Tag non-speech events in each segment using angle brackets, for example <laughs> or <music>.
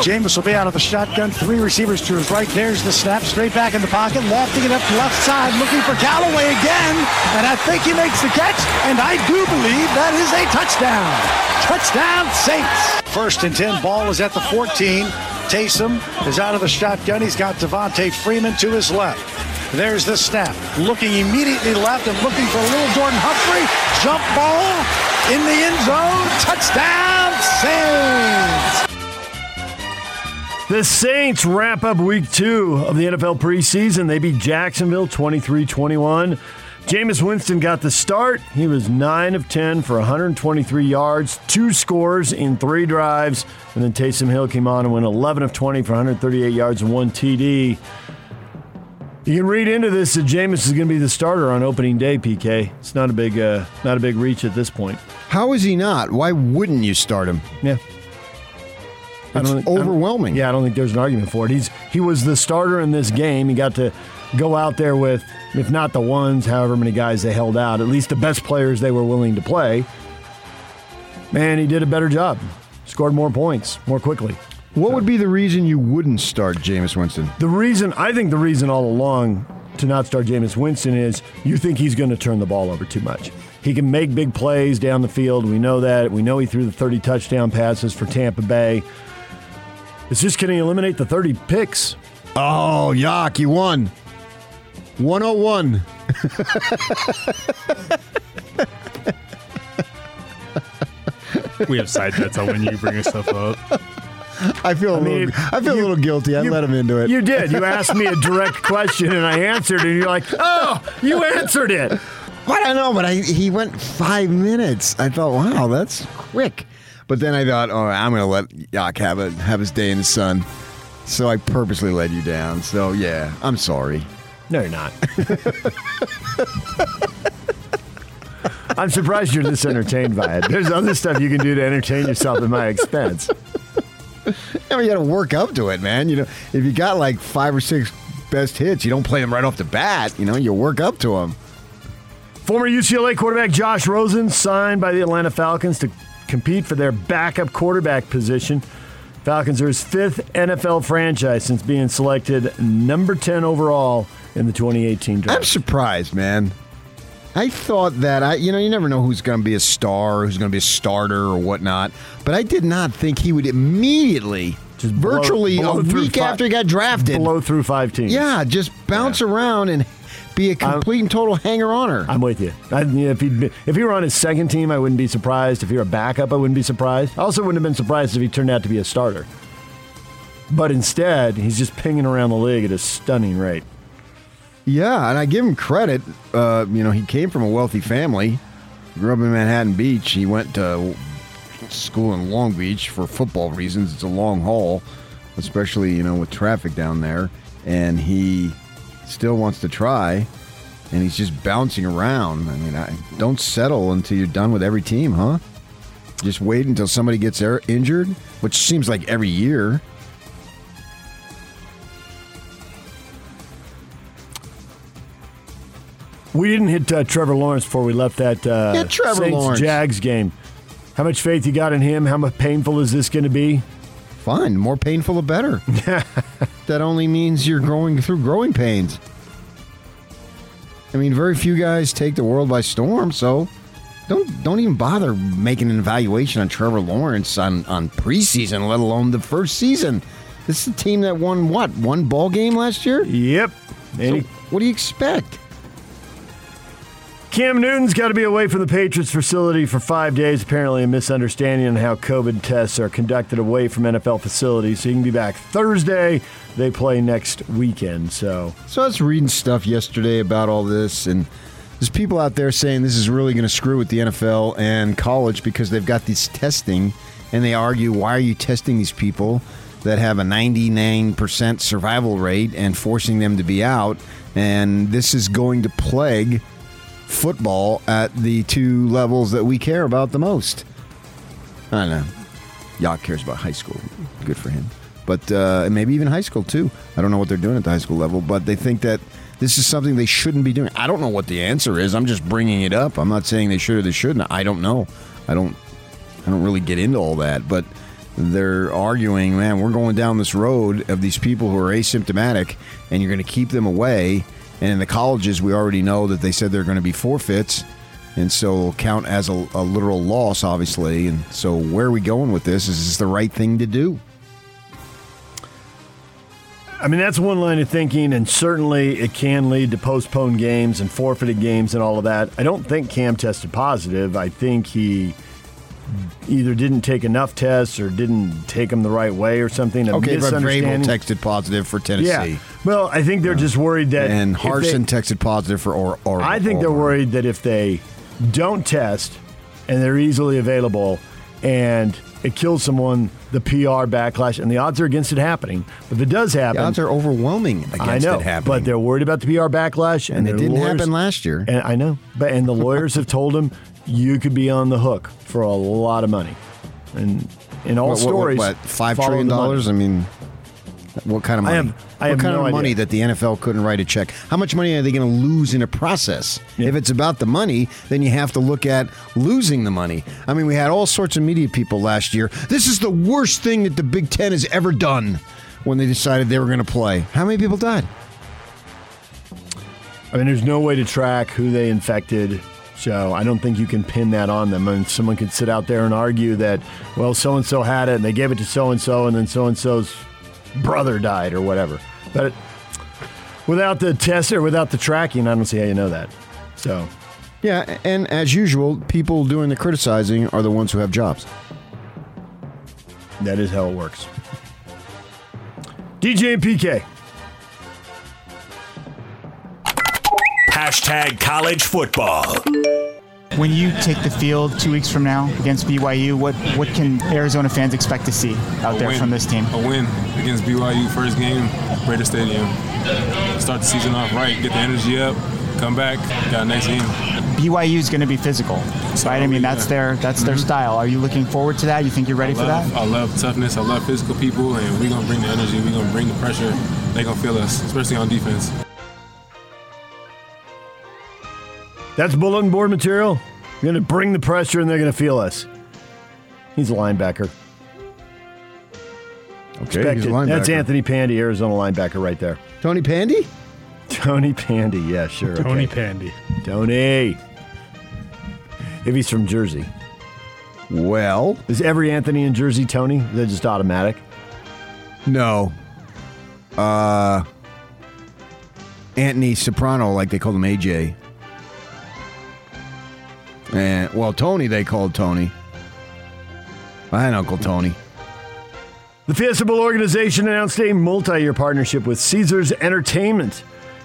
Jameis will be out of the shotgun. Three receivers to his right. There's the snap. Straight back in the pocket. Lofting it up to left side. Looking for Callaway again. And I think he makes the catch. And I do believe that is a touchdown. Touchdown Saints. First and 10. Ball is at the 14. Taysom is out of the shotgun. He's got Devonta Freeman to his left. There's the snap. Looking immediately left and looking for little Jordan Humphrey. Jump ball in the end zone. Touchdown Saints. The Saints wrap up week two of the NFL preseason. They beat Jacksonville 23 21. Jameis Winston got the start. He was 9 of 10 for 123 yards, two scores in three drives. And then Taysom Hill came on and went 11 of 20 for 138 yards and one TD. You can read into this that Jameis is going to be the starter on opening day. PK. It's not a big, uh, not a big reach at this point. How is he not? Why wouldn't you start him? Yeah, It's think- I overwhelming. Yeah, I don't think there's an argument for it. He's he was the starter in this game. He got to go out there with, if not the ones, however many guys they held out, at least the best players they were willing to play. Man, he did a better job. Scored more points more quickly. What would be the reason you wouldn't start Jameis Winston? The reason I think the reason all along to not start Jameis Winston is you think he's going to turn the ball over too much. He can make big plays down the field. We know that. We know he threw the 30 touchdown passes for Tampa Bay. It's just going to eliminate the 30 picks. Oh, yuck, you won. 101. We have side bets on when you bring stuff up. I feel a mean, little, I feel you- a little guilty. I you- let him into it. You did. You asked me a direct <laughs> question and I answered, and you're like, oh, you answered it. What I don't know, but I, he went five minutes. I thought, wow, that's quick. But then I thought, oh, I'm going to let Yak have it, have his day in the sun. So I purposely led you down. So yeah, I'm sorry. No, you're not. <laughs> I'm surprised you're this entertained by it. There's other stuff you can do to entertain yourself at my expense. I mean, you got to work up to it, man. You know, if you got like five or six best hits, you don't play them right off the bat. You know, you work up to them. Former UCLA quarterback Josh Rosen signed by the Atlanta Falcons to compete for their backup quarterback position. Falcons are his fifth NFL franchise since being selected number 10 overall in the 2018 draft. I'm surprised, man. I thought that I, you know, you never know who's going to be a star, who's going to be a starter or whatnot. But I did not think he would immediately, Just virtually blow a week fi- after he got drafted, Blow through five teams. yeah, just bounce around and be a complete and total hanger oner. I'm with you. I, you know, if, he'd, if he were on his second team, I wouldn't be surprised. If he were a backup, I wouldn't be surprised. I also wouldn't have been surprised if he turned out to be a starter. But instead, he's just pinging around the league at a stunning rate. Yeah, and I give him credit. Uh, you know, he came from a wealthy family, grew up in Manhattan Beach. He went to school in Long Beach for football reasons. It's a long haul, especially you know with traffic down there. And he still wants to try, and he's just bouncing around. I mean, I, don't settle until you're done with every team, huh? Just wait until somebody gets er- injured, which seems like every year. We didn't hit uh, Trevor Lawrence before we left that uh, Yeah, Trevor Saints Lawrence. Jags game. How much faith you got in him? How much painful is this going to be? Fine, more painful the better. <laughs> that only means you're going through growing pains. I mean, very few guys take the world by storm, so don't don't even bother making an evaluation on Trevor Lawrence on, on preseason, let alone the first season. This is a team that won what one ball game last year. Yep. So what do you expect? Cam Newton's got to be away from the Patriots facility for five days. Apparently, a misunderstanding on how COVID tests are conducted away from NFL facilities. So he can be back Thursday. They play next weekend. So So I was reading stuff yesterday about all this, and there's people out there saying this is really going to screw with the NFL and college because they've got this testing, and they argue, why are you testing these people that have a 99% survival rate and forcing them to be out? And this is going to plague football at the two levels that we care about the most. I don't know. Yacht cares about high school. Good for him. But uh, maybe even high school too. I don't know what they're doing at the high school level, but they think that this is something they shouldn't be doing. I don't know what the answer is. I'm just bringing it up. I'm not saying they should or they shouldn't. I don't know. I don't. I don't really get into all that, but they're arguing, man, we're going down this road of these people who are asymptomatic, and you're going to keep them away. And in the colleges, we already know that they said they're going to be forfeits, and so count as a, a literal loss, obviously. And so, where are we going with this? Is this the right thing to do? I mean, that's one line of thinking, and certainly it can lead to postponed games and forfeited games and all of that. I don't think Cam tested positive. I think he either didn't take enough tests or didn't take them the right way or something. A Okay, but Vrabel texted positive for Tennessee. Yeah. Well, I think they're just worried that. And if they- Harson texted positive for or, or I think they're worried that if they don't test and they're easily available and it kills someone, the PR backlash, and the odds are against it happening. But if it does happen, The odds are overwhelming against I know, it happening. but they're worried about the PR backlash, and, and it didn't lawyers- happen last year. And I know, but and the lawyers have told him you could be on the hook for a lot of money, and in all what, what- stories, what, five follow trillion dollars? I mean, what kind of I money? have- I what have kind no of idea. money that the NFL couldn't write a check? How much money are they going to lose in a process? Yeah. If it's about the money, then you have to look at losing the money. I mean, we had all sorts of media people last year. This is the worst thing that the Big Ten has ever done when they decided they were going to play. How many people died? I mean, there's no way to track who they infected. So I don't think you can pin that on them. And someone could sit out there and argue that, well, so and so had it and they gave it to so and so, and then so and so's brother died or whatever. But without the test or without the tracking, I don't see how you know that. So Yeah, and as usual, people doing the criticizing are the ones who have jobs. that is how it works. DJ and PK. Hashtag college football. When you take the field two weeks from now against BYU, what, what can Arizona fans expect to see out there win. from this team? A win against BYU, first game, Raider Stadium. Start the season off right, get the energy up, come back, got a nice game. BYU is going to be physical, right? I mean, that's their that's their mm-hmm. style. Are you looking forward to that? You think you're ready for that? I love toughness. I love physical people, and we're gonna bring the energy. We're gonna bring the pressure. They're gonna feel us, especially on defense. That's bulletin board material. You're going to bring the pressure and they're going to feel us. He's a linebacker. Okay, Expect he's a it. That's. Anthony Pandy, Arizona linebacker, right there. Tony Pandy? Tony Pandy, yeah, sure. Tony okay. Pandy. Tony. If he's from Jersey. Well, Is every Anthony in Jersey Tony? Is that just automatic? no. Uh, Anthony Soprano, like they called him AJ. And well, Tony, they called Tony. I had Uncle Tony. The Fiesta Bowl organization announced a multi year partnership with Caesars Entertainment,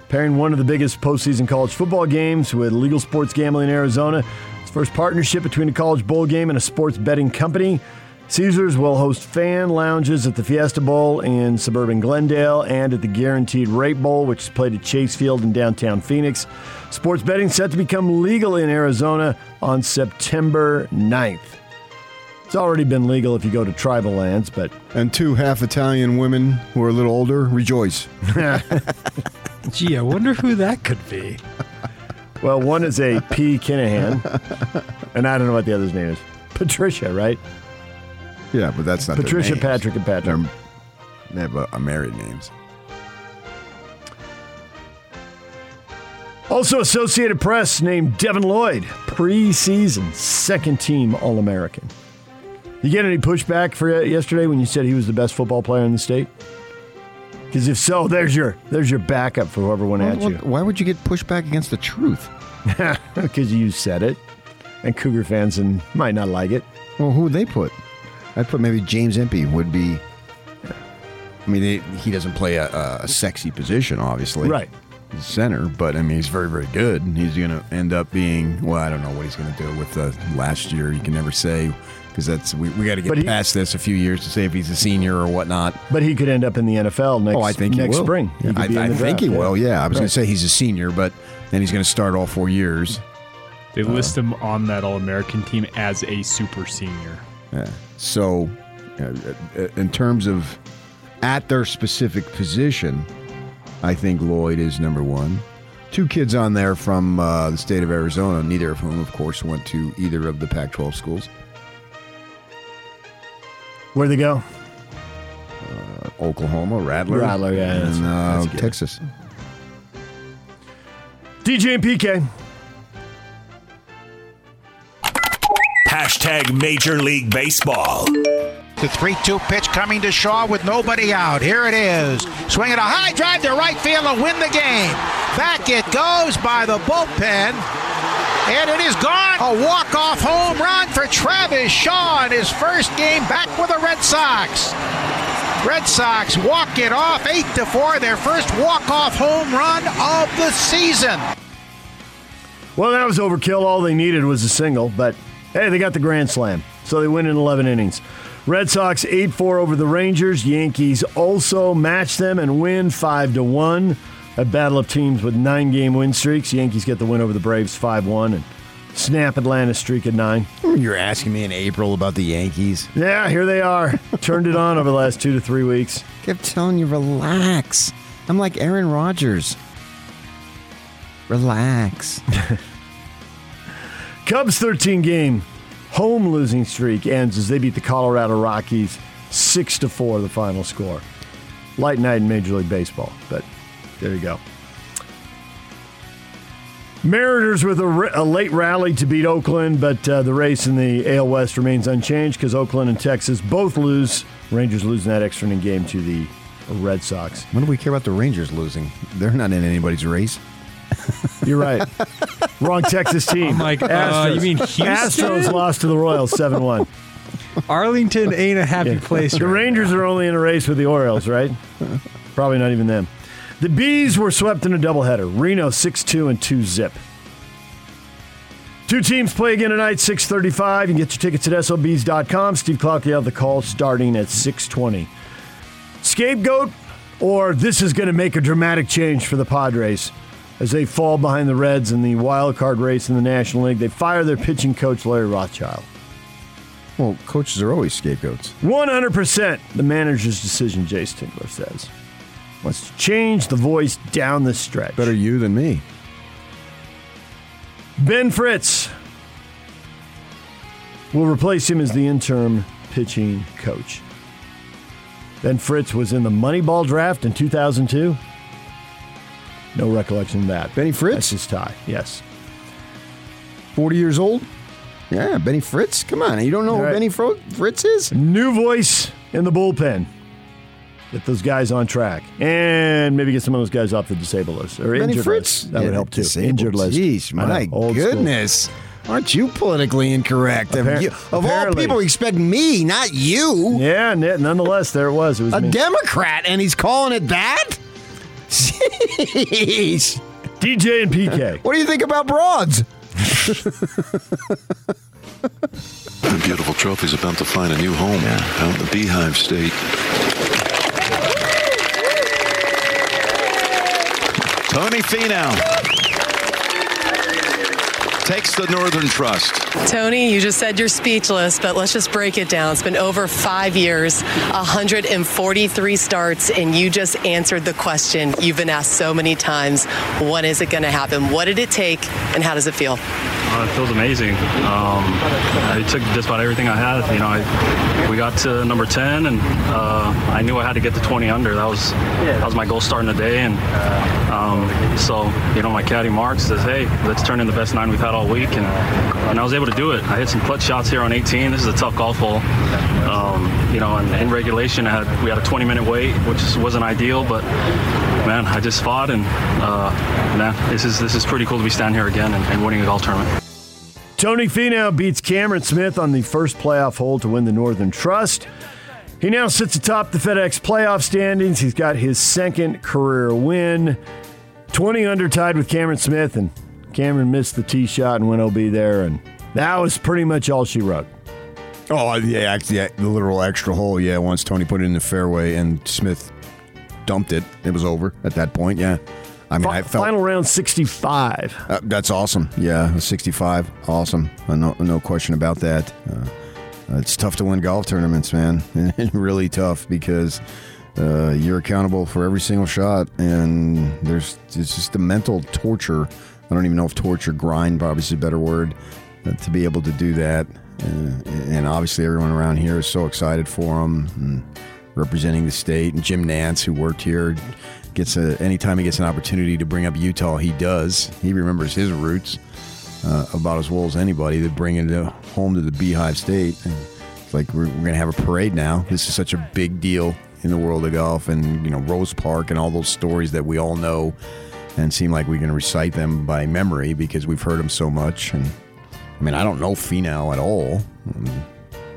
pairing one of the biggest postseason college football games with legal sports gambling in Arizona. It's first partnership between a college bowl game and a sports betting company. Caesars will host fan lounges at the Fiesta Bowl in suburban Glendale and at the Guaranteed Rate Bowl, which is played at Chase Field in downtown Phoenix. Sports betting set to become legal in Arizona on September 9th. It's already been legal if you go to tribal lands, but And two half Italian women who are a little older rejoice. <laughs> Gee, I wonder who that could be. Well, one is a P. Kinahan, and I don't know what the other's name is. Patricia, right? Yeah, but that's not their Patricia, names. Patrick, and Patrick. They're, they have uh, married names. Also, Associated Press named Devin Lloyd preseason second team All American. You get any pushback for yesterday when you said he was the best football player in the state? Because if so, there's your there's your backup for whoever went at Well, you. Why would you get pushed back against the truth? <laughs> <laughs> Because you said it, and Cougar fans and might not like it. Well, who would they put? I'd put maybe James Empey would be. I mean, they, he doesn't play a, a sexy position, obviously. Right. He's center, but I mean, he's very, very good. He's going to end up being, well, I don't know what he's going to do with the last year. You can never say because that's we, we got to get But he- past this a few years to say if he's a senior or whatnot. But he could end up in the NFL next. oh, I think next he will. spring. He could I, I the think draft, he will. Yeah, I was going to say he's a senior, but then he's going to start all four years. They list him on that All American team as a super senior. Yeah. So, uh, uh, in terms of at their specific position, I think Lloyd is number one. Two kids on there from uh, the state of Arizona, neither of whom, of course, went to either of the Pac 12 schools. Where'd they go? Oklahoma, Rattler, Rattler, yeah, that's- and uh, that's. Texas. DJ and PK. Hashtag Major League Baseball. The 3 2 pitch coming to Shaw with nobody out. Here it is. Swinging a high drive to right field to win the game. Back it goes by the bullpen. And it is gone. A walk-off home run for Travis Shaw in his first game back with the Red Sox. Red Sox walk it off 8 to 4, their first walk-off home run of the season. Well, that was overkill. All they needed was a single, but hey, they got the grand slam, so they win in 11 innings. Red Sox 8 4 over the Rangers. Yankees also match them and win 5 to 1. A battle of teams with nine game win streaks. Yankees get the win over the Braves 5 1 and snap Atlanta's streak at nine. You're asking me in April about the Yankees. Yeah, here they are. <laughs> Turned it on over the last two to three weeks. kept telling you, relax. I'm like Aaron Rodgers. Relax. <laughs> Cubs 13 game home losing streak ends as they beat the Colorado Rockies 6 to 4 the final score. Light night in Major League Baseball, but there you go. Mariners with a late rally to beat Oakland, but uh, the race in the AL West remains unchanged because Oakland and Texas both lose. Rangers losing that extra inning game to the Red Sox. When do we care about the Rangers losing? They're not in anybody's race. You're right. Wrong Texas team. I'm like, uh, you mean Houston? Astros lost to the Royals 7 1. Arlington ain't a happy place. The right Rangers are only in a race with the Orioles, right? Probably not even them. The Bees were swept in a doubleheader. Reno 6-2 and 2 zip. Two teams play again tonight, 635. You can get your tickets at SOBs.com. Steve Clark, you have the call starting at 620. Scapegoat, or this is going to make a dramatic change for the Padres as they fall behind the Reds in the wild card race in the National League. They fire their pitching coach, Larry Rothschild. Well, coaches are always scapegoats. 100% the manager's decision, Jayce Tingler says. Wants to change the voice down the stretch. Better you than me. Ben Fritz will replace him as the interim pitching coach. Ben Fritz was in the Moneyball draft in 2002. No recollection of that. Benny Fritz? That's his tie, yes. 40 years old? Yeah, Benny Fritz. Come on. You don't know All who. Benny Fro- Fritz is? New voice in the bullpen. Get those guys on track. And maybe get some of those guys off the disabled list. Or Benny injured Fritz? list. That Yeah, would help too. disabled. Injured list. Jeez, my school. goodness. Aren't you politically incorrect? Appar- you, of all people, expect me, not you. Yeah, nonetheless, there it was. It was A me. Democrat, and he's calling it that? Jeez. DJ and PK. What do you think about broads? The beautiful trophy's about to find a new home out in the Beehive State. Tony Finau takes the Northern Trust. Tony, you just said you're speechless, but let's just break it down. It's been over five years, 143 starts, and you just answered the question you've been asked so many times. When is it going to happen? What did it take, and how does it feel? Uh, it feels amazing. Um, I took just about everything I had. You know, I, we got to number 10, and uh, I knew I had to get to 20 under. That was that was my goal starting the day, and um, so you know, my caddy Mark says, "Hey, let's turn in the best nine we've had all week," and and I was able to do it. I hit some clutch shots here on 18. This is a tough golf hole. Um, you know, and in regulation, I had we had a 20 minute wait, which wasn't ideal, but man, I just fought, and uh, man, this is this is pretty cool to be standing here again and, and winning a golf tournament. Tony Finau beats Cameron Smith on the first playoff hole to win the Northern Trust. He now sits atop the FedEx playoff standings. He's got his second career win. 20 under tied with Cameron Smith, and Cameron missed the tee shot and went OB there, and that was pretty much all she wrote. Oh, uh, yeah, actually, yeah, the literal extra hole. Yeah, once Tony put it in the fairway and Smith dumped it, it was over at that point. Yeah. I mean, I felt final round 65. Uh, that's awesome. Yeah, 65. Awesome. Uh, no, no question about that. Uh, it's tough to win golf tournaments, man. <laughs> really tough because uh, you're accountable for every single shot, and there's it's just the mental torture. I don't even know if torture, grind, probably is a better word, uh, to be able to do that. Uh, and obviously, everyone around here is so excited for him, and representing the state. And Jim Nantz, who worked here, gets a anytime he gets an opportunity to bring up Utah, he does. He remembers his roots uh, about as well as anybody. To bring it home to the Beehive State, and it's like we're, we're gonna have a parade now. This is such a big deal in the world of golf, and you know Rose Park and all those stories that we all know, and seem like we can recite them by memory because we've heard them so much. And I mean, I don't know Finau at all. um,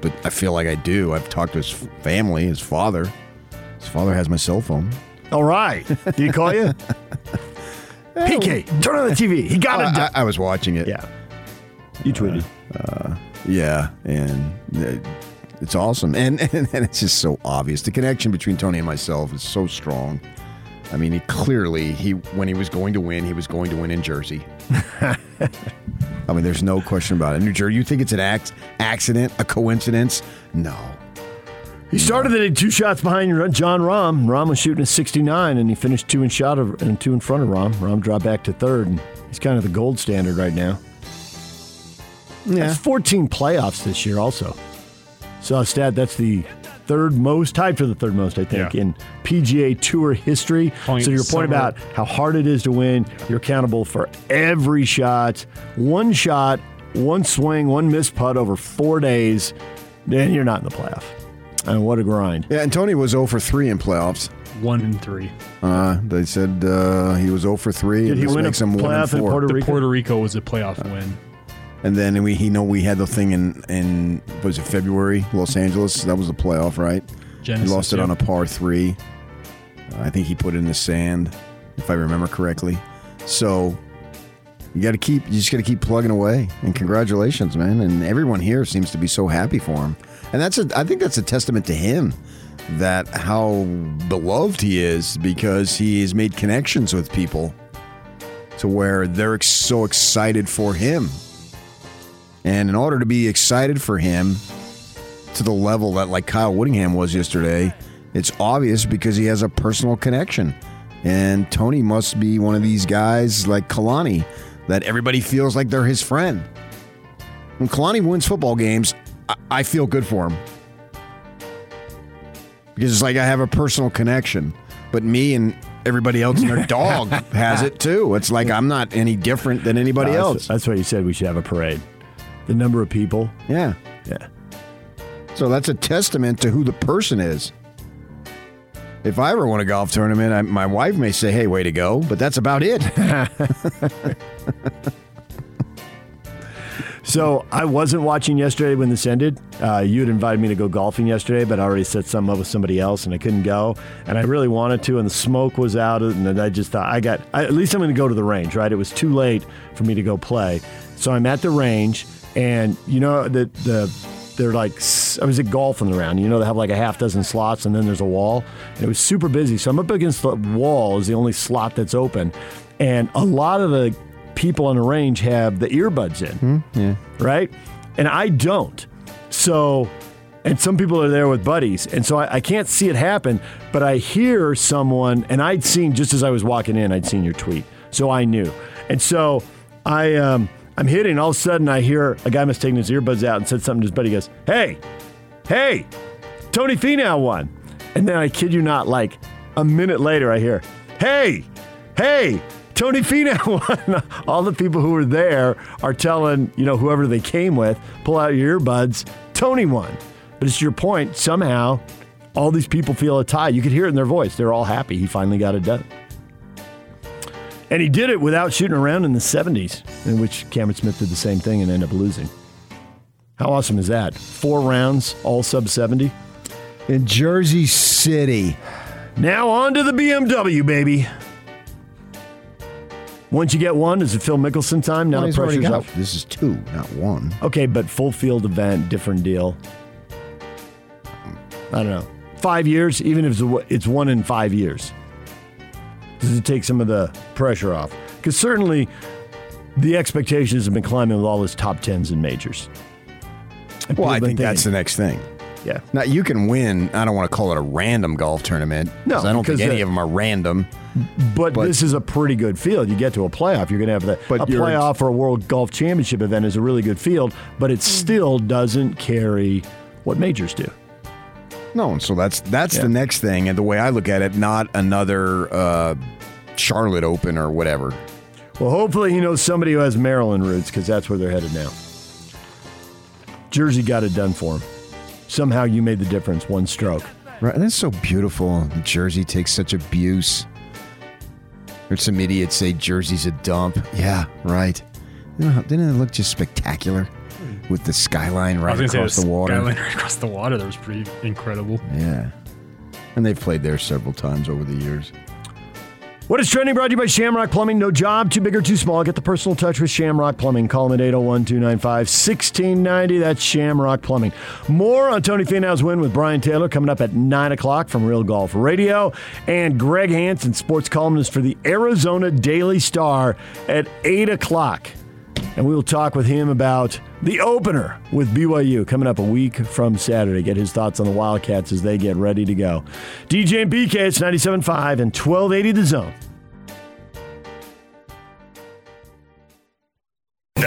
But I feel like I do. I've talked to his family, his father. His father has my cell phone. All right. Did he call you? <laughs> PK, turn on the TV. He got Oh, it. I, I was watching it. Yeah. You tweeted. Uh, yeah, and uh, it's awesome, and, <laughs> and and it's just so obvious. The connection between Tony and myself is so strong. I mean, he clearly he when he was going to win, he was going to win in Jersey. <laughs> I mean, there's no question about it. New Jersey, you think it's an ac- accident, a coincidence? No. He started it at two shots behind Jon Rahm. Rahm was shooting a 69, and he finished two in shot of, and two in front of Rahm. Rahm dropped back to third, and he's kind of the gold standard right now. Yeah. That's 14 playoffs this year, also. So, stat that's the third most, tied for the third most, I think, Yeah. in PGA Tour history. Point so, your point summer. about how hard it is to win, you're accountable for every shot. One shot, one swing, one missed putt over four days, then you're not in the playoff. And what a grind. Yeah, and Tony was 0 for 3 in playoffs. One and three. Uh, they said uh, he was 0 for 3. Did and he this win a makes him 1 and playoff in 4. Puerto The Rico? Puerto Rico was a playoff win. And then we he know we had the thing in in was it February Los Angeles that was the playoff right? Genesis, he lost it on a par three. Uh, I think he put it in the sand, if I remember correctly. So you got to keep you just got to keep plugging away. And congratulations, man! And everyone here seems to be so happy for him. And that's a I think that's a testament to him that how beloved he is because he has made connections with people to where they're so excited for him. And in order to be excited for him to the level that like Kyle Whittingham was yesterday, it's obvious because he has a personal connection. And Tony must be one of these guys like Kalani that everybody feels like they're his friend. When Kalani wins football games, I, I feel good for him. Because it's like I have a personal connection. But me and everybody else and their <laughs> dog has it too. It's like I'm not any different than anybody that's- else. That's why you said we should have a parade. The number of people. Yeah. Yeah. So that's a testament to who the person is. If I ever win a golf tournament, I, my wife may say, "Hey, way to go," but that's about it. <laughs> <laughs> So I wasn't watching yesterday when this ended. Uh, you had invited me to go golfing yesterday, but I already set something up with somebody else, and I couldn't go. And I really wanted to, and the smoke was out, and I just thought I got. I, at least I'm going to go to the range, right? It was too late for me to go play, so I'm at the range, and you know the the. They're like, I was at golf in the round. You know, they have like a half dozen slots and then there's a wall. And it was super busy. So I'm up against the wall, is the only slot that's open. And a lot of the people on the range have the earbuds in yeah. right? And I don't. So, and some people are there with buddies. And so I, I can't see it happen, but I hear someone, and I'd seen just as I was walking in, I'd seen your tweet. So I knew. And so I, um, I'm hitting, all of a sudden I hear a guy must have taken his earbuds out and said something to his buddy. He goes, Hey, hey, Tony Finau won. And then I kid you not, like a minute later, I hear, Hey, hey, Tony Finau <laughs> won. All the people who were there are telling, you know, whoever they came with, pull out your earbuds, Tony won. But it's your point, somehow all these people feel a tie. You could hear it in their voice. They're all happy. He finally got it done. And he did it without shooting around in the 70s, in which Cameron Smith did the same thing and ended up losing. How awesome is that? Four rounds, all sub 70. In Jersey City. Now on to the BMW, baby. Once you get one, is it Phil Mickelson time? Now Well, the pressure's off. This is two, not one. Okay, but full field event, different deal. I don't know. Five years, even if it's one in five years. Does it take some of the pressure off? Because certainly the expectations have been climbing with all his top tens in majors. And Well, I think that's the next thing. Yeah. Now you can win. I don't want to call it a random golf tournament. No, I don't think any the- of them are random. But, But- this is a pretty good field. You get to a playoff, you're going to have that. But a playoff or a World Golf Championship event is a really good field, but it still doesn't carry what majors do. No, and so that's that's Yeah. the next thing. And the way I look at it, not another uh, Charlotte Open or whatever. Well, hopefully he knows somebody who has Maryland roots because that's where they're headed now. Jersey got it done for him. Somehow you made the difference, one stroke. Right, that's so beautiful. Jersey takes such abuse. There's some idiots say Jersey's a dump. Yeah, right. Didn't it look just spectacular with the skyline I right was across say the water? Skyline <laughs> right across the water. That was pretty incredible. Yeah, and they've played there several times over the years. What is trending brought to you by Shamrock Plumbing? No job, too big or too small. Get the personal touch with Shamrock Plumbing. Call them at 801 295 1690. That's Shamrock Plumbing. More on Tony Finau's win with Brian Taylor coming up at 9 o'clock from Real Golf Radio. And Greg Hansen, sports columnist for the Arizona Daily Star at 8 o'clock. And we will talk with him about the opener with BYU coming up a week from Saturday. Get his thoughts on the Wildcats as they get ready to go. DJ and PK, it's 97.5 and 1280 The Zone.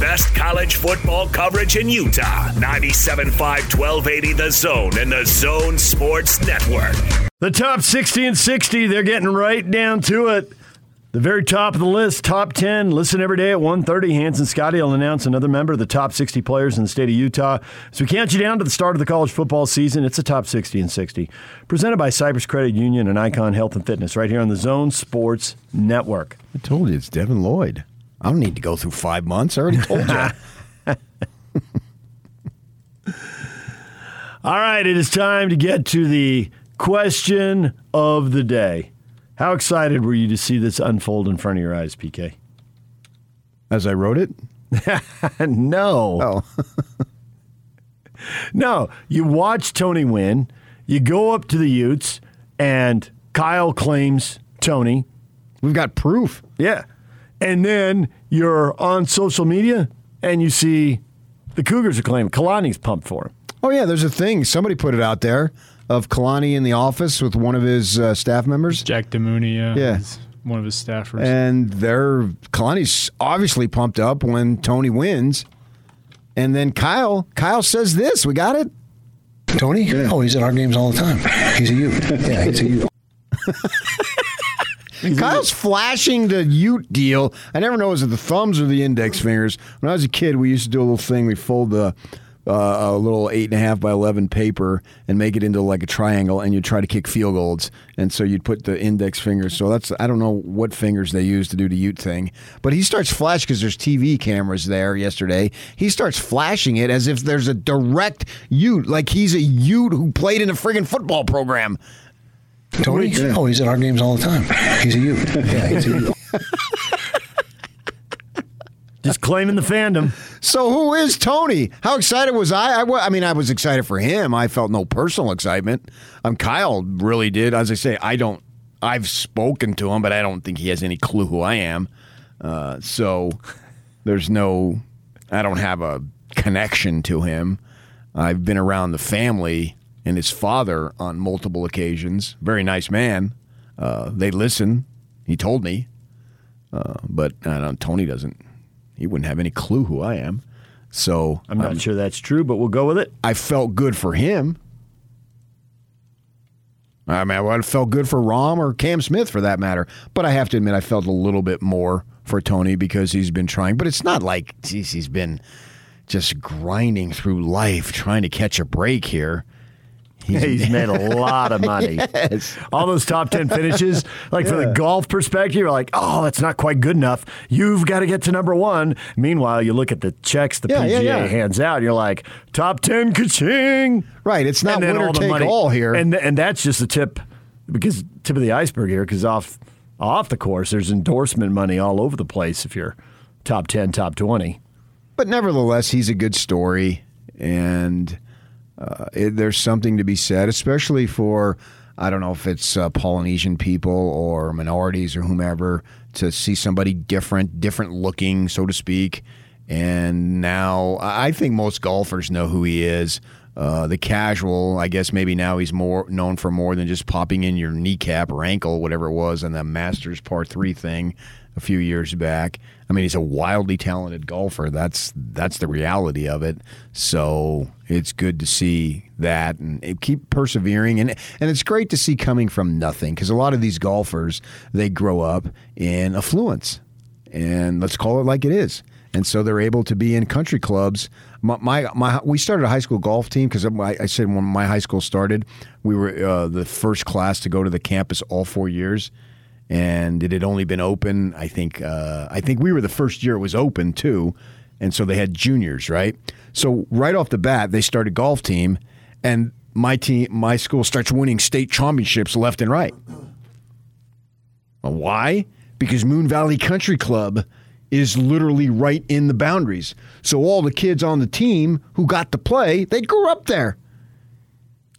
best college football coverage in Utah. 97.5 1280 The Zone and the Zone Sports Network. The top 60 and 60, they're getting right down to it. The very top of the list, top 10. Listen every day at 1.30. Hans and Scotty will announce another member of the top 60 players in the state of Utah. So we count you down to the start of the college football season. It's a top 60 and 60. Presented by Cyprus Credit Union and Icon Health and Fitness right here on the Zone Sports Network. I told you it's Devin Lloyd. I don't need to go through five months. I already told you. <laughs> All right, it is time to get to the question of the day. How excited were you to see this unfold in front of your eyes, PK? As I wrote it? <laughs> no. Oh. <laughs> no. You watch Tony win, you go up to the Utes, and Kyle claims Tony. We've got proof. Yeah. And then you're on social media and you see the Cougars are claiming Kalani's pumped for him. Oh yeah, there's a thing. Somebody put it out there of Kalani in the office with one of his uh, staff members. Jack Demooney, yeah, Yeah. is one of his staffers. And they're Kalani's obviously pumped up when Tony wins. And then Kyle, Kyle says this. We got it. Tony? Oh, he's at our games all the time. He's a Ute. Yeah, he's a Ute. <laughs> Kyle's flashing the Ute deal. I never know is it the thumbs or the index fingers. When I was a kid, we used to do a little thing. We fold the uh, a little eight and a half by eleven paper and make it into like a triangle, and you'd try to kick field goals. And so you'd put the index fingers. So that's I don't know what fingers they use to do the Ute thing, but he starts flashing because there's TV cameras there. Yesterday, he starts flashing it as if there's a direct Ute, like he's a Ute who played in a friggin' football program. Tony? Oh, he's at our games all the time. He's a Ute. <laughs> Yeah, he's a Ute. Just claiming the fandom. So who is Tony? How excited was I? I, I mean, I was excited for him. I felt no personal excitement. Um, Kyle really did. As I say, I don't. I've spoken to him, but I don't think he has any clue who I am. Uh, so there's no. I don't have a connection to him. I've been around the family and his father on multiple occasions. Very nice man. Uh, they listen. He told me, uh, but I don't, Tony doesn't. He wouldn't have any clue who I am. So I'm not sure that's true, but we'll go with it. I felt good for him. I mean, I would have felt good for Rahm or Cam Smith for that matter. But I have to admit, I felt a little bit more for Tony because he's been trying. But it's not like, geez, he's been just grinding through life trying to catch a break here. He's made a <laughs> lot of money. Yes. All those top 10 finishes, like from the golf perspective, you're like, oh, that's not quite good enough. You've got to get to number one. Meanwhile, you look at the checks the Yeah, yeah, PGA yeah. hands out, and you're like, top 10 ka-ching. Right. It's not winner all take money- all here. And, and that's just the tip, because tip of the iceberg here, because off, off the course, there's endorsement money all over the place if you're top 10, top 20. But nevertheless, he's a good story, and uh, it, there's something to be said, especially for I don't know if it's uh, Polynesian people or minorities or whomever to see somebody different, different looking, so to speak. And now I think most golfers know who he is. Uh, the casual, I guess maybe now he's more known for more than just popping in your kneecap or ankle, whatever it was, on the Masters Part Three thing a few years back. I mean, he's a wildly talented golfer. That's that's the reality of it. So it's good to see that and keep persevering. And and it's great to see coming from nothing because a lot of these golfers they grow up in affluence, and let's call it like it is. And so they're able to be in country clubs. My, my, my we started a high school golf team because I, I said when my high school started, we were uh, the first class to go to the campus all four years and it had only been open. I think uh, I think we were the first year it was open too, and so they had juniors, right? So right off the bat, they started golf team, and my team, my school starts winning state championships left and right. Why? Because Moon Valley Country Club is literally right in the boundaries. So all the kids on the team who got to play, they grew up there.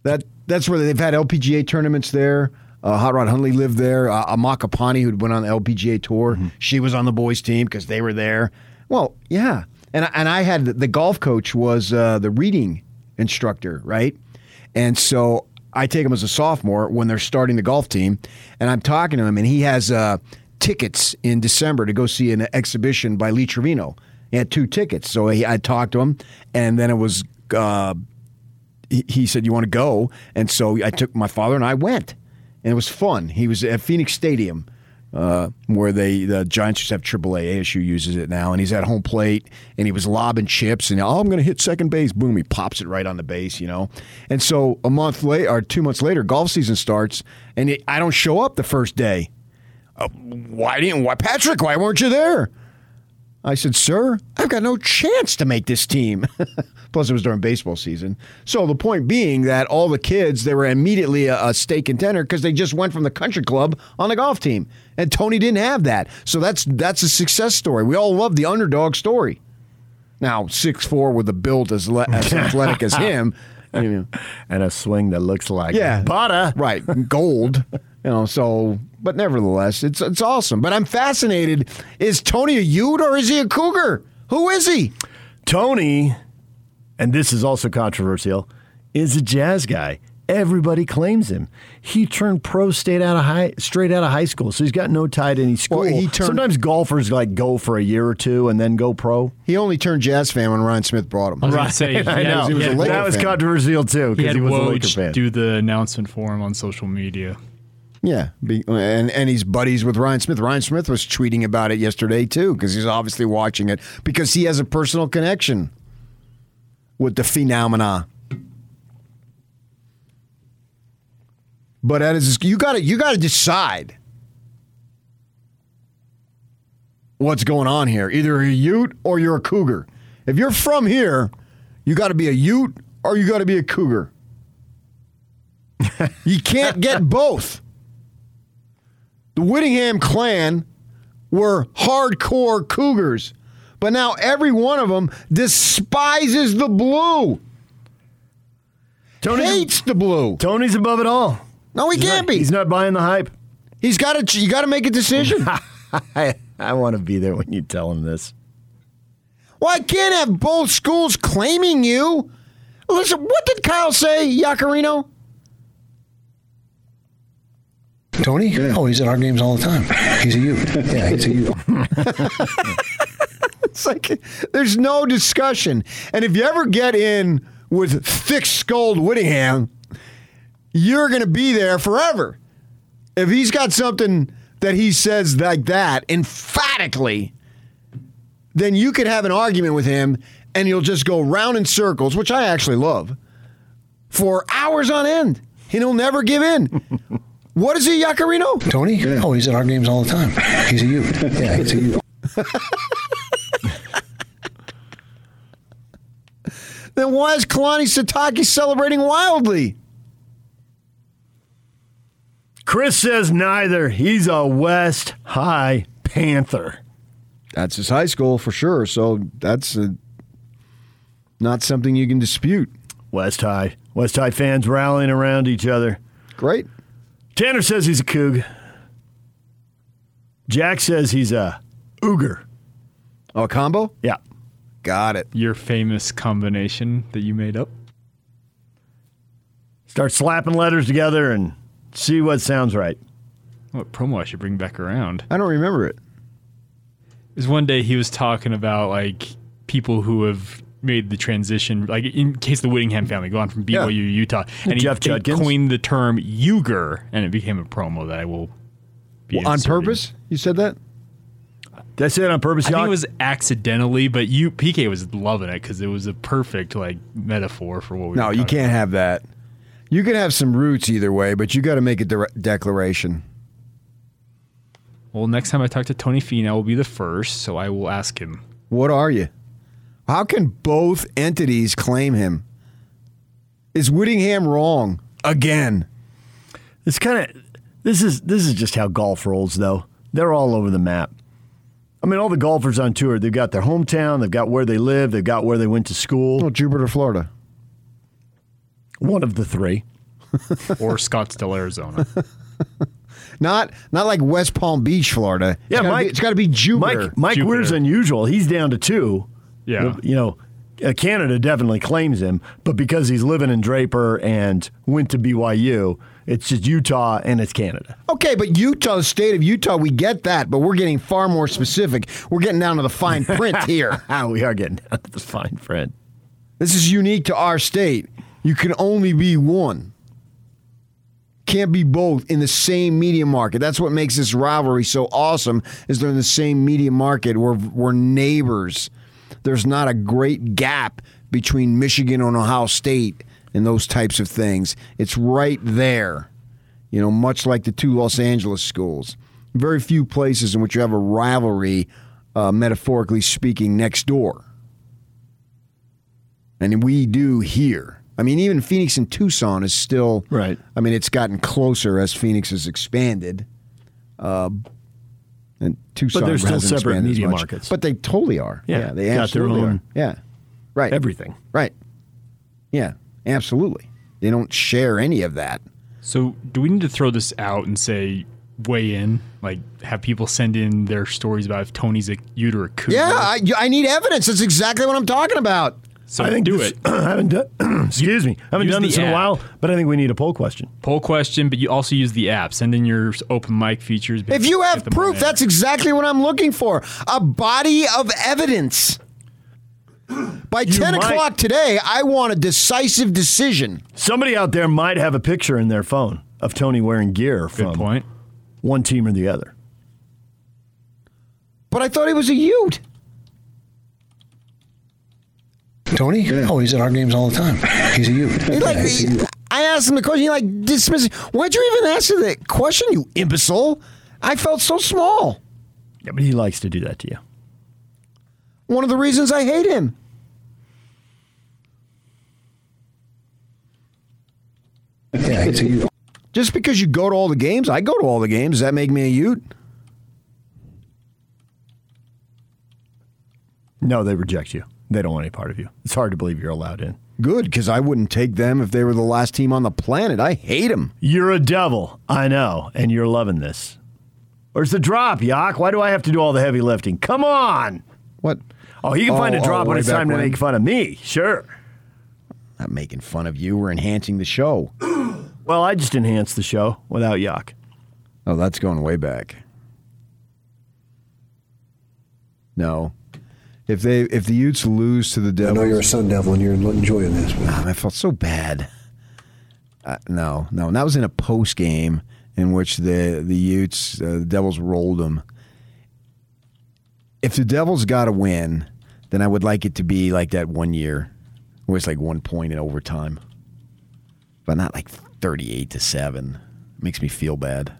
That that's where they've had LPGA tournaments there. Uh, Hot Rod Hundley lived there. Uh, Amaka Pani, who went on the LPGA tour, she was on the boys' team because they were there. Well, yeah, and and I had the golf coach was uh, the reading instructor, right? And so I take him as a sophomore when they're starting the golf team, and I'm talking to him, and he has uh, tickets in December to go see an exhibition by Lee Trevino. He had two tickets, so he, I talked to him, and then it was. Uh, he, he said, "You want to go?" And so I took my father and I went, and it was fun. He was at Phoenix Stadium, uh, where they the Giants just have AAA. ASU uses it now, and he's at home plate, and he was lobbing chips, and oh, I'm going to hit second base. Boom, he pops it right on the base, you know. And so a month later, or two months later, golf season starts, and it, I don't show up the first day. Uh, why didn't? Why Patrick? Why weren't you there? I said, Sir, I've got no chance to make this team. <laughs> Plus, it was during baseball season. So, the point being that all the kids, they were immediately a, a state contender because they just went from the country club on the golf team. And Tony didn't have that. So, that's that's a success story. We all love the underdog story. Now, six four with a build as, le- as <laughs> athletic as him. you <laughs> know, And a swing that looks like yeah, butter. right? Gold, you know. So, but nevertheless, it's it's awesome. But I'm fascinated. Is Tony a Ute or is he a Cougar? Who is he? Tony, and this is also controversial, is a jazz guy. Everybody claims him. He turned pro state out of high, straight out of high school, so he's got no tie to any school. Well, he turned- Sometimes golfers like go for a year or two and then go pro. He only turned Jazz fan when Ryan Smith brought him. I was going to say, <laughs> I know. He was a he had- Laker that was fan. controversial too he because had he, was a Laker Woj fan. do the announcement for him on social media. Yeah, and and he's buddies with Ryan Smith. Ryan Smith was tweeting about it yesterday too because he's obviously watching it because he has a personal connection with the phenomena. But that is you got to you got to decide what's going on here. Either you're a Ute or you're a Cougar. If you're from here, you got to be a Ute or you got to be a Cougar. you can't get <laughs> both. The Whittingham clan were hardcore Cougars, but now every one of them despises the blue. Tony hates the blue. Tony's above it all. No, he He's can't not- be. He's not buying the hype. He's got to. You got to make a decision. <laughs> I, I want to be there when you tell him this. well, I can't have both schools claiming you. Listen, what did Kyle say, Yacarino? Tony? Oh, he's at our games all the time. He's a. Yeah, he's a. <laughs> It's like there's no discussion. And if you ever get in with thick-skulled Whittingham, you're going to be there forever. If he's got something that he says like that emphatically, then you could have an argument with him and you'll just go round in circles, which I actually love, for hours on end, and he'll never give in. <laughs> what is he, Yacarino? Tony? Oh, he's at our games all the time. He's a Ute. <laughs> Yeah, he's a Ute. <laughs> Then why is Kalani Sitake celebrating wildly? Chris says neither. He's a West High Panther. That's his high school for sure. So that's a, not something you can dispute. West High. West High fans rallying around each other. Great. Tanner says he's a Coug. Jack says he's a Ooger. Oh, a combo? Yeah. Got it. Your famous combination that you made up. Start slapping letters together and see what sounds right. What promo I should bring back around? I don't remember it. Is one day he was talking about like people who have made the transition, like in case the Whittingham family gone from BYU Yeah. to Utah, and Jeff he, Judkins. coined the term Uger, and it became a promo that I will be Well, on purpose? You said that? Did I say it on purpose, I think it was accidentally, but you PK was loving it because it was a perfect like metaphor for what we. No, you can't have that. You can have some roots either way, but you got to make a dire- declaration. Well, next time I talk to Tony Finau, I will be the first, so I will ask him. What are you? How can both entities claim him? Is Whittingham wrong again? It's kind of this is this is just how golf rolls, though. They're all over the map. I mean, all the golfers on tour, they've got their hometown, they've got where they live, they've got where they went to school. Oh, Jupiter, Florida. One of the three. <laughs> or Scottsdale, Arizona. <laughs> Not not like West Palm Beach, Florida. Yeah, it's gotta Mike. Be, it's got to be Jupiter. Mike Mike Jupiter. Weir's unusual. He's down to two. Yeah. You know, uh, Canada definitely claims him, but because he's living in Draper and went to BYU, it's just Utah and it's Canada. Okay, but Utah, the state of Utah, we get that, but we're getting far more specific. We're getting down to the fine print <laughs> here. <laughs> we are getting down to the fine print. This is unique to our state. You can only be one. Can't be both in the same media market. That's what makes this rivalry so awesome. Is they're in the same media market. We're we're neighbors. There's not a great gap between Michigan and Ohio State and those types of things. It's right there. You know, much like the two Los Angeles schools. Very few places in which you have a rivalry, uh, metaphorically speaking, next door. And we do here. I mean, even Phoenix and Tucson is still right. I mean, it's gotten closer as Phoenix has expanded. Uh, and Tucson they're still separate media markets. But they totally are. Yeah, they got their own are. Yeah, right. Everything. Right. Yeah, absolutely. They don't share any of that. So, do we need to throw this out and say weigh in, like have people send in their stories about if Tony's a Ute a Cougar? Yeah, I, I need evidence. That's exactly what I'm talking about. So I think do this- it. I <clears throat> haven't done. <clears throat> excuse me. I haven't Use done the this in a app. while, but I think we need a poll question. Poll question, but you also use the app. Send in your open mic features. If you have Get them on proof, there. that's exactly what I'm looking for. A body of evidence. <clears throat> By 10 might- o'clock today, I want a decisive decision. Somebody out there might have a picture in their phone of Tony wearing gear Good from point. one team or the other. But I thought he was a Ute. Tony? Oh, he's at our games all the time. He's a Ute. He like, Yeah, he's a Ute. I asked him the question. He like dismissed. Why'd you even ask him that question, you imbecile? I felt so small. Yeah, but he likes to do that to you. One of the reasons I hate him. Yeah, he's a Ute. Just because you go to all the games, I go to all the games. Does that make me a Ute? No, they reject you. They don't want any part of you. It's hard to believe you're allowed in. Good, because I wouldn't take them if they were the last team on the planet. I hate them. You're a devil. I know, and you're loving this. Where's the drop, Yak? Why do I have to do all the heavy lifting? Come on. What? Oh, he can find Oh, a drop oh, when it's time to make fun of me. Sure. Not making fun of you. We're enhancing the show. <clears throat> Well, I just enhanced the show without Yak. Oh, that's going way back. No. If they if the Utes lose to the Devils, I know you're a Sun Devil and you're enjoying this, but Ah, I felt so bad. Uh, no, no, and that was in a post game in which the the Utes, uh, the Devils rolled them. If the Devils got a win, then I would like it to be like that one year, where it's like one point in overtime. but not like 38 to 7. Makes me feel bad.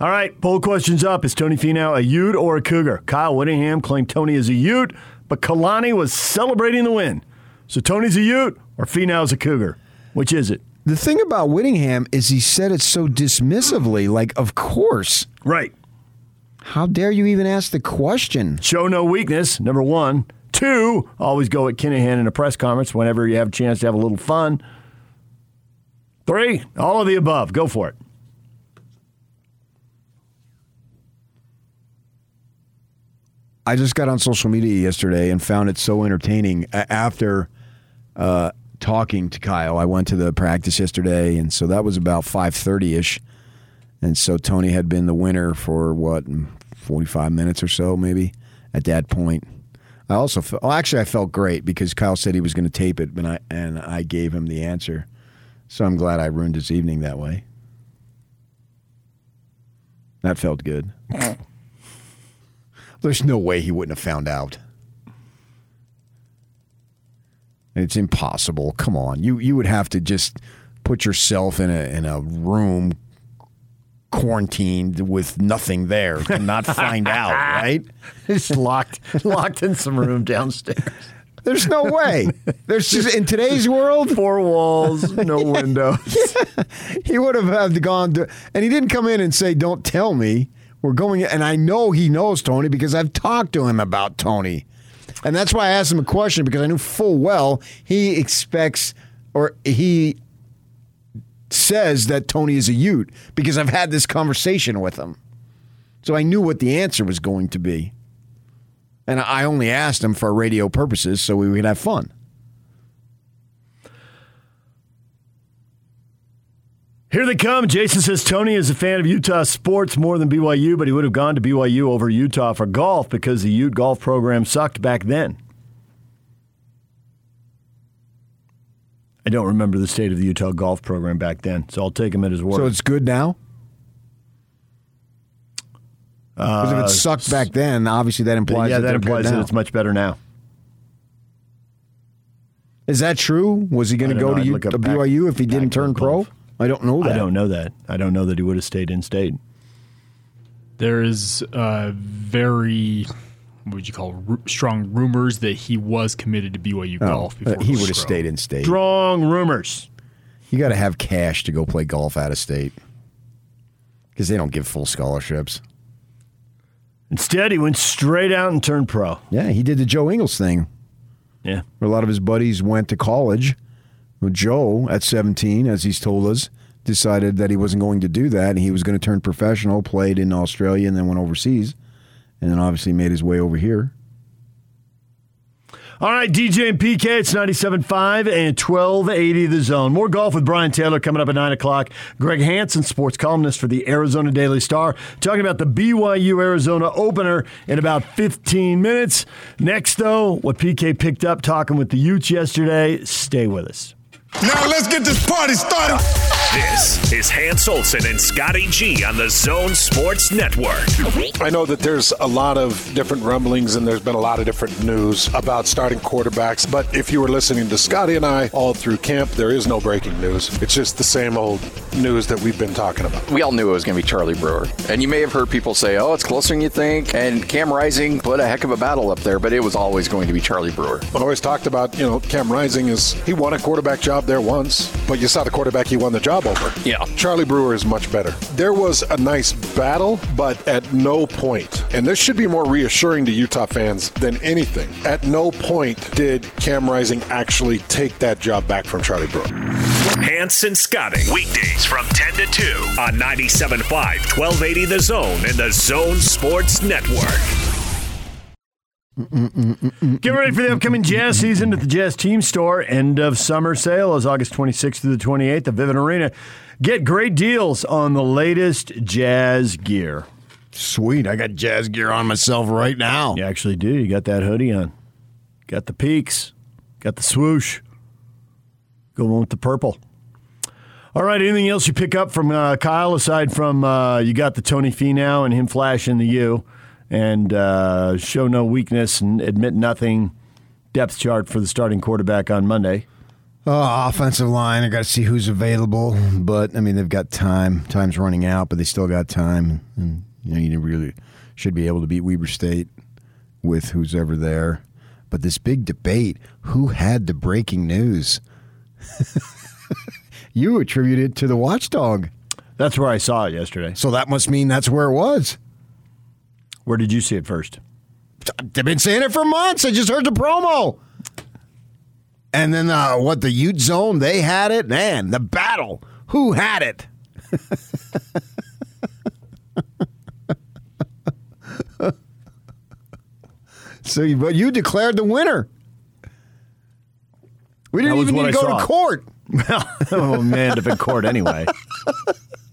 All right, poll questions up. Is Tony Finau a Ute or a Cougar? Kyle Whittingham claimed Tony is a Ute, but Kalani was celebrating the win. So Tony's a Ute or Finau's a Cougar? Which is it? The thing about Whittingham is he said it so dismissively, like, of course. Right. How dare you even ask the question? Show no weakness, number one. Two, always go at Kinahan in a press conference whenever you have a chance to have a little fun. Three, all of the above. Go for it. I just got on social media yesterday and found it so entertaining. After uh, talking to Kyle, I went to the practice yesterday, and so that was about five thirty ish. And so Tony had been the winner for what forty five minutes or so, maybe at that point. I also felt, well, actually I felt great because Kyle said he was going to tape it, and I and I gave him the answer. So I'm glad I ruined his evening that way. That felt good. <laughs> There's no way he wouldn't have found out. It's impossible. Come on, you you would have to just put yourself in a in a room quarantined with nothing there to not find out, <laughs> right? Just locked locked in some room downstairs. There's no way. There's just in today's world, four walls, no <laughs> windows. yeah, he would have had gone to, and he didn't come in and say, "Don't tell me." We're going, and I know he knows Tony because I've talked to him about Tony. And that's why I asked him a question because I knew full well he expects or he says that Tony is a Ute because I've had this conversation with him. So I knew what the answer was going to be. And I only asked him for radio purposes so we could have fun. Here they come. Jason says Tony is a fan of Utah sports more than BYU, but he would have gone to BYU over Utah for golf because the Ute golf program sucked back then. I don't remember the state of the Utah golf program back then, so I'll take him at his word. So it's good now? Uh, because if it sucked back then, obviously that implies yeah, that, that implies that it's much better now. Is that true? Was he going to go to U- to BYU if he didn't turn pro? I don't know that. I don't know that. I don't know that he would have stayed in state. There is uh, very, what would you call, ru- strong rumors that he was committed to BYU Oh, golf uh, before he would have stayed in state. Strong rumors. You got to have cash to go play golf out of state because they don't give full scholarships. Instead, he went straight out and turned pro. Yeah, he did the Joe Ingles thing. Yeah. Where a lot of his buddies went to college. Joe, at 17, as he's told us, decided that he wasn't going to do that. He was going to turn professional, played in Australia, and then went overseas. And then obviously made his way over here. All right, DJ and PK, it's 97.5 and 1280 the zone. More golf with Brian Taylor coming up at 9 o'clock. Greg Hansen, sports columnist for the Arizona Daily Star, talking about the BYU Arizona opener in about 15 minutes. Next, though, what PK picked up talking with the Utes yesterday. Stay with us. Now let's get this party started. This is Hans Olsen and Scotty G on the Zone Sports Network. I know that there's a lot of different rumblings and there's been a lot of different news about starting quarterbacks. But if you were listening to Scotty and I all through camp, there is no breaking news. It's just the same old news that we've been talking about. We all knew it was going to be Charlie Brewer. And you may have heard people say, oh, it's closer than you think. And Cam Rising put a heck of a battle up there, but it was always going to be Charlie Brewer. I always talked about, you know, Cam Rising is he won a quarterback job there once, but you saw the quarterback he won the job over. Yeah. Charlie Brewer is much better. There was a nice battle, but at no point, and this should be more reassuring to Utah fans than anything, at no point did Cam Rising actually take that job back from Charlie Brewer. Hans and Scotty, weekdays from 10 to 2 on 97.5, 1280 The Zone and the Zone Sports Network. Get ready for the upcoming jazz season at the Jazz Team Store. End of summer sale is August 26th through the 28th at Vivint Arena. Get great deals on the latest jazz gear. Sweet. I got jazz gear on myself right now. You actually do. You got that hoodie on. Got the peaks. Got the swoosh. Going with the purple. All right. Anything else you pick up from uh, Kyle aside from uh, you got the Tony Finau and him flashing the U and uh, show no weakness and admit nothing. depth chart for the starting quarterback on Monday. Oh, offensive line. I got to see who's available, but I mean they've got time. Time's running out, but they still got time, and you know you really should be able to beat Weber State with who's ever there. But this big debate: who had the breaking news? <laughs> you attribute it to the watchdog. That's where I saw it yesterday. So that must mean that's where it was. Where did you see it first? They've been saying it for months. I just heard the promo. And then uh, what the Ute Zone, they had it. Man, the battle. Who had it? <laughs> so, you, but you declared the winner. We didn't even need to I go saw. to court. <laughs> Well, oh man, to in court anyway.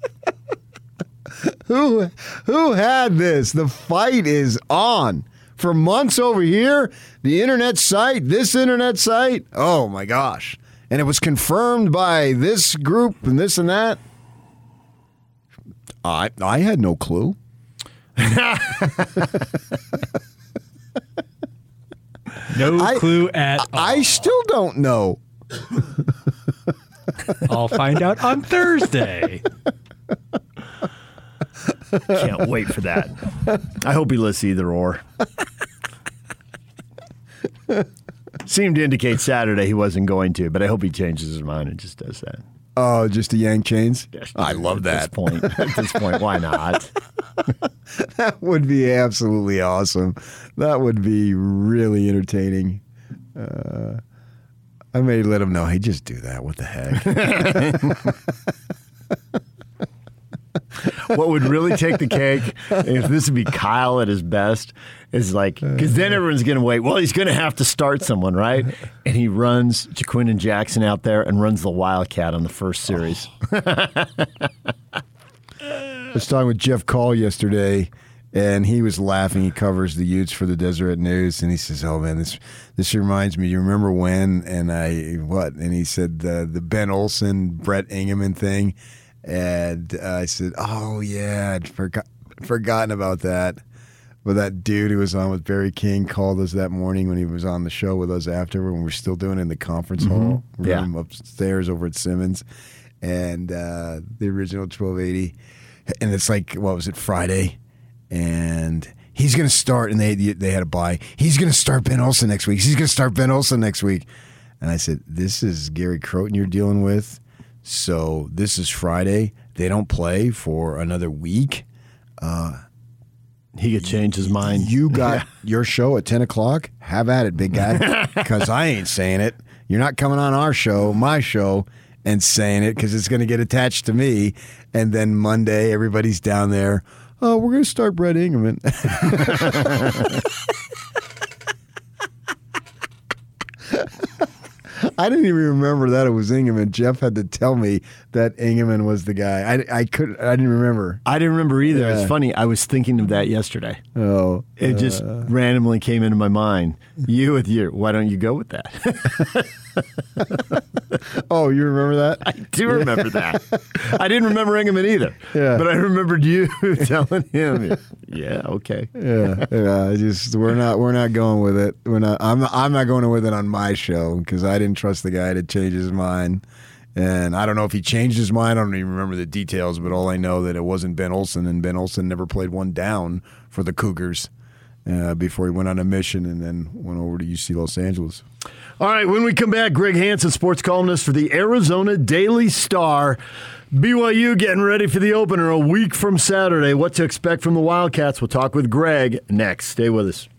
<laughs> who who had this? The fight is on for months over here. The internet site, this internet site. Oh my gosh! And it was confirmed by this group and this and that. I I had no clue. No I- clue at all. I still don't know. <laughs> <laughs> I'll find out on Thursday. Can't wait for that. I hope he lists either or. Seemed to indicate Saturday he wasn't going to, but I hope he changes his mind and just does that. Oh, just the Yank chains. Yes, I love At this that. point, at this point, why not? <laughs> That would be absolutely awesome. That would be really entertaining. Uh, I may let him know. Hey, just do that. What the heck? <laughs> what would really take the cake if this would be Kyle at his best is like because then everyone's gonna wait. Well, he's gonna have to start someone, right? And he runs Ja'Quinden and Jackson out there and runs the Wildcat on the first series. <laughs> I was talking with Jeff Call yesterday, and he was laughing. He covers the Utes for the Deseret News, and he says, "Oh man, this this reminds me. You remember when?" And I what? And he said the the Ben Olsen Brett Engemann thing, and uh, I said, "Oh yeah, I'd forgot forgotten about that." But that dude who was on with Barry King called us that morning when he was on the show with us after when we were still doing it in the conference hall Yeah. room upstairs over at Simmons, and uh, the original twelve eighty, and it's like what was it Friday, and he's going to start, and they they had a buy. He's going to start Ben Olsen next week. He's going to start Ben Olsen next week, and I said, "This is Gary Crowton you're dealing with, so this is Friday. They don't play for another week." Uh, he could change his mind. You <laughs> got your show at ten o'clock. Have at it, big guy. <laughs> Because I ain't saying it. You're not coming on our show, my show, and saying it because it's going to get attached to me. And then Monday, everybody's down there. Oh, we're going to start Brett Engemann. <laughs> <laughs> <laughs> I didn't even remember that it was Engemann. Jeff had to tell me that Engemann was the guy. I, I could I didn't remember. I didn't remember either. Yeah. It's funny. I was thinking of that yesterday. Oh, It just uh, randomly came into my mind. You with you. Why don't you go with that? <laughs> oh, you remember that? I do remember that. <laughs> I didn't remember Engemann either. Yeah. But I remembered you telling him. Yeah, okay. yeah, yeah. I just we're not we're not going with it. We're not. I'm I'm not going with it on my show because I didn't trust the guy to change his mind. And I don't know if he changed his mind. I don't even remember the details, but all I know that it wasn't Ben Olsen, and Ben Olsen never played one down for the Cougars uh, before he went on a mission and then went over to UC Los Angeles. All right, when we come back, Greg Hansen, sports columnist for the Arizona Daily Star. BYU getting ready for the opener a week from Saturday. What to expect from the Wildcats? We'll talk with Greg next. Stay with us.